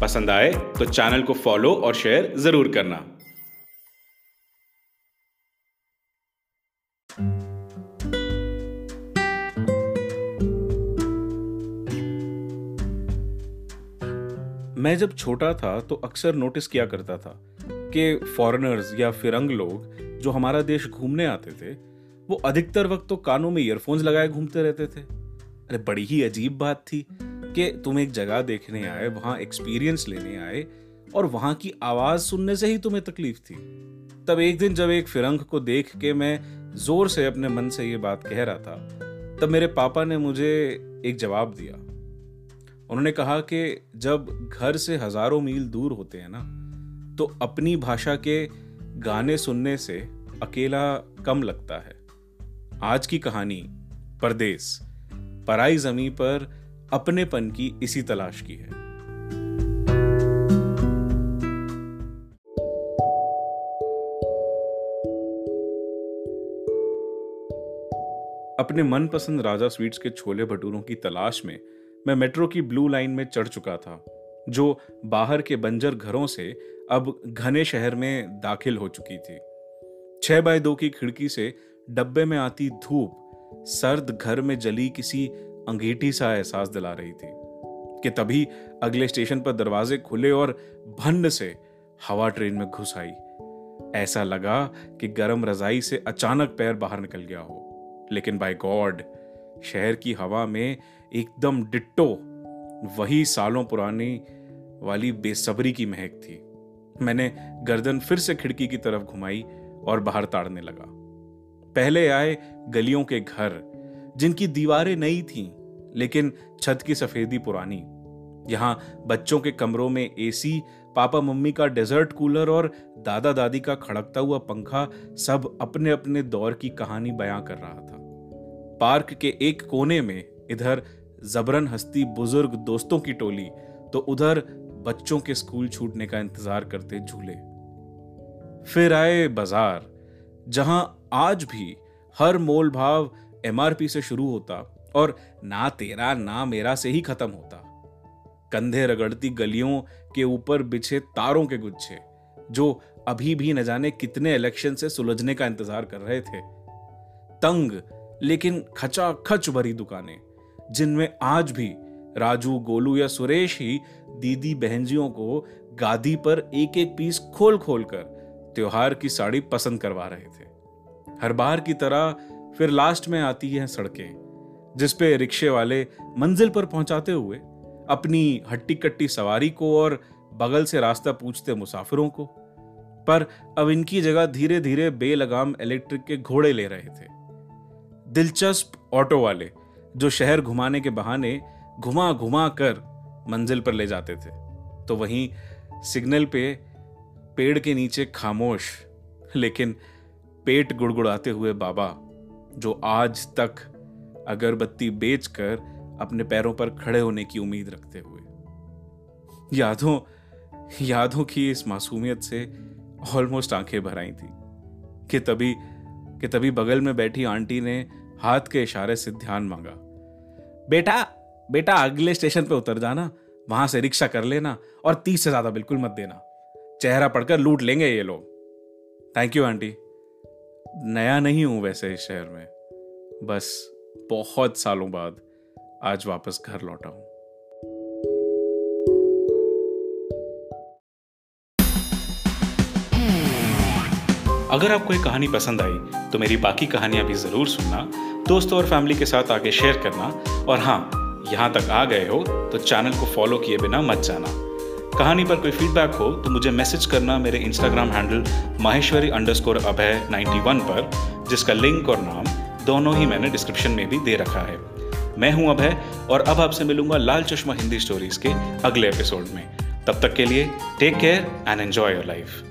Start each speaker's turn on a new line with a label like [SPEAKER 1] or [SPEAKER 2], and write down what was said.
[SPEAKER 1] पसंद आए तो चैनल को फॉलो और शेयर ज़रूर करना। मैं जब छोटा था तो अक्सर नोटिस किया करता था कि फॉरेनर्स या फिरंग लोग जो हमारा देश घूमने आते थे, वो अधिकतर वक्त तो कानों में ईयरफोन्स लगाए घूमते रहते थे। अरे बड़ी ही अजीब बात थी। कि तुम एक जगह देखने आए वहाँ एक्सपीरियंस लेने आए और वहाँ की आवाज़ सुनने से ही तुम्हें तकलीफ़ थी। तब एक दिन जब एक फिरंग को देख के मैं ज़ोर से अपने मन से ये बात कह रहा था तब मेरे पापा ने मुझे एक जवाब दिया। उन्होंने कहा कि जब घर से हज़ारों मील दूर होते हैं ना तो अपनी भाषा के गाने सुनने से अकेला कम लगता है। आज की कहानी परदेश पराई जमी पर अपनेपन की इसी तलाश की है। अपने मनपसंद राजा स्वीट्स के छोले भटूरों की तलाश में मैं मेट्रो की ब्लू लाइन में चढ़ चुका था, जो बाहर के बंजर घरों से अब घने शहर में दाखिल हो चुकी थी। छह बाय दो की खिड़की से डब्बे में आती धूप, सर्द घर में जली किसी अंगीठी सा एहसास दिला रही थी कि तभी अगले स्टेशन पर दरवाजे खुले और भंड से हवा ट्रेन में घुस आई। ऐसा लगा कि गर्म रजाई से अचानक पैर बाहर निकल गया हो, लेकिन बाय गॉड शहर की हवा में एकदम डिट्टो, वही सालों पुरानी वाली बेसब्री की महक थी। मैंने गर्दन फिर से खिड़की की तरफ़ घुमाई और बाहर ताड़ने लगा। पहले आए गलियों के घर, जिनकी दीवारें नई थीं लेकिन छत की सफेदी पुरानी। यहाँ बच्चों के कमरों में एसी पापा मम्मी का डेजर्ट कूलर और दादा दादी का खड़कता हुआ पंखा सब अपने अपने दौर की कहानी बयां कर रहा था। पार्क के एक कोने में इधर जबरन हस्ती बुज़ुर्ग दोस्तों की टोली तो उधर बच्चों के स्कूल छूटने का इंतज़ार करते झूले। फिर आए बाज़ार, जहाँ आज भी हर मोल भाव एमआरपी से शुरू होता। और ना तेरा, ना मेरा से ही खत्म होता। कंधे रगड़ती गलियों के ऊपर बिछे तारों के गुच्छे, जो अभी भी न जाने कितने इलेक्शन से सुलझने का इंतज़ार कर रहे थे। तंग, लेकिन खचा खच भरी दुकानें, जिनमें आज भी राजू, गोलू या सुरेश ही दीदी बहनजियों को गादी पर एक एक पीस खोल खोल कर त्योहार की साड़ी पसंद करवा रहे थे। हर बार की तरह फिर लास्ट में आती हैं सड़कें जिसपे रिक्शे वाले मंजिल पर पहुंचाते हुए अपनी हट्टी कट्टी सवारी को और बगल से रास्ता पूछते मुसाफिरों को। पर अब इनकी जगह धीरे धीरे बेलगाम इलेक्ट्रिक के घोड़े ले रहे थे। दिलचस्प ऑटो वाले जो शहर घुमाने के बहाने घुमा घुमा कर मंजिल पर ले जाते थे। तो वहीं सिग्नल पे पेड़ के नीचे खामोश, लेकिन पेट गुड़गुड़ाते हुए बाबा, जो आज तक अगरबत्ती बेचकर अपने पैरों पर खड़े होने की उम्मीद रखते हुए। यादों यादों की इस मासूमियत से ऑलमोस्ट आँखें भर आई थी, कि तभी कि तभी बगल में बैठी आंटी ने हाथ के इशारे से ध्यान मांगा। बेटा बेटा, अगले स्टेशन पे उतर जाना, वहाँ से रिक्शा कर लेना और तीस से ज़्यादा बिल्कुल मत देना। चेहरा पड़कर लूट लेंगे ये लोग। Thank you aunty. नया नहीं हूँ वैसे इस शहर में। बस बहुत सालों बाद आज वापस घर लौटा हूँ। अगर आपको ये कहानी पसंद आई तो मेरी बाकी कहानियाँ भी ज़रूर सुनना, दोस्तों और फैमिली के साथ आगे शेयर करना, और हाँ यहाँ तक आ गए हो तो चैनल को फॉलो किए बिना मत जाना। कहानी पर कोई फीडबैक हो तो मुझे मैसेज करना मेरे Instagram handle Maheshwari under underscore Abhay 91 पर, जिसका लिंक और नाम दोनों ही मैंने डिस्क्रिप्शन में भी दे रखा है। मैं हूँ अभय और अब आपसे मिलूँगा लाल चश्मा हिंदी स्टोरीज के अगले एपिसोड में। तब तक के लिए take care and enjoy your life